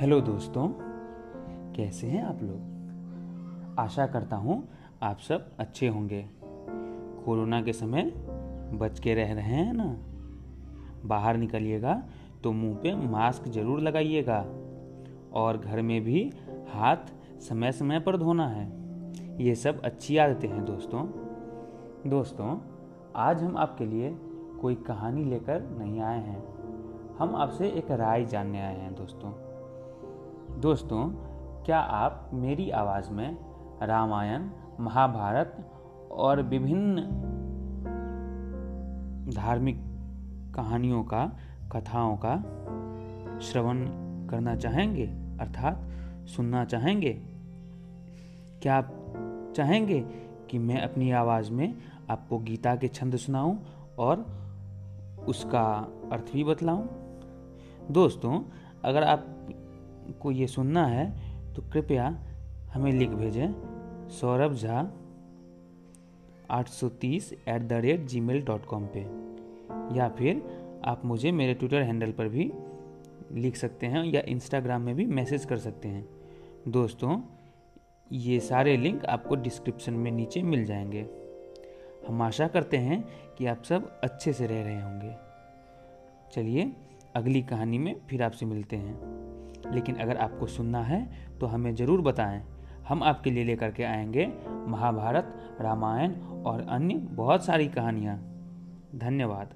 Hello दोस्तों, कैसे हैं आप लोग? आशा करता हूँ आप सब अच्छे होंगे। कोरोना के समय बच के रह रहे हैं ना? बाहर निकलिएगा तो मुँह पे मास्क ज़रूर लगाइएगा और घर में भी हाथ समय समय पर धोना है। ये सब अच्छी आदतें हैं दोस्तों। दोस्तों, आज हम आपके लिए कोई कहानी लेकर नहीं आए हैं। हम आपसे एक राय जानने आए हैं दोस्तों। दोस्तों, क्या आप मेरी आवाज़ में रामायण, महाभारत और विभिन्न धार्मिक कहानियों का, कथाओं का श्रवण करना चाहेंगे? अर्थात सुनना चाहेंगे? क्या आप चाहेंगे कि मैं अपनी आवाज़ में आपको गीता के छंद सुनाऊं और उसका अर्थ भी बतलाऊं? दोस्तों, अगर आप को ये सुनना है तो कृपया हमें लिख भेजें। सौरभ झा, आठ सौ तीस at the rate Gmail dot com पर या फिर आप मुझे मेरे ट्विटर हैंडल पर भी लिख सकते हैं या इंस्टाग्राम में भी मैसेज कर सकते हैं। दोस्तों, ये सारे लिंक आपको डिस्क्रिप्शन में नीचे मिल जाएँगे। हम आशा करते हैं कि आप सब अच्छे से रह रहे होंगे। चलिए, अगली कहानी में फिर आपसे मिलते हैं। लेकिन अगर आपको सुनना है तो हमें ज़रूर बताएँ। हम आपके लिए लेकर के आएँगे महाभारत, रामायण और अन्य बहुत सारी कहानियाँ। धन्यवाद।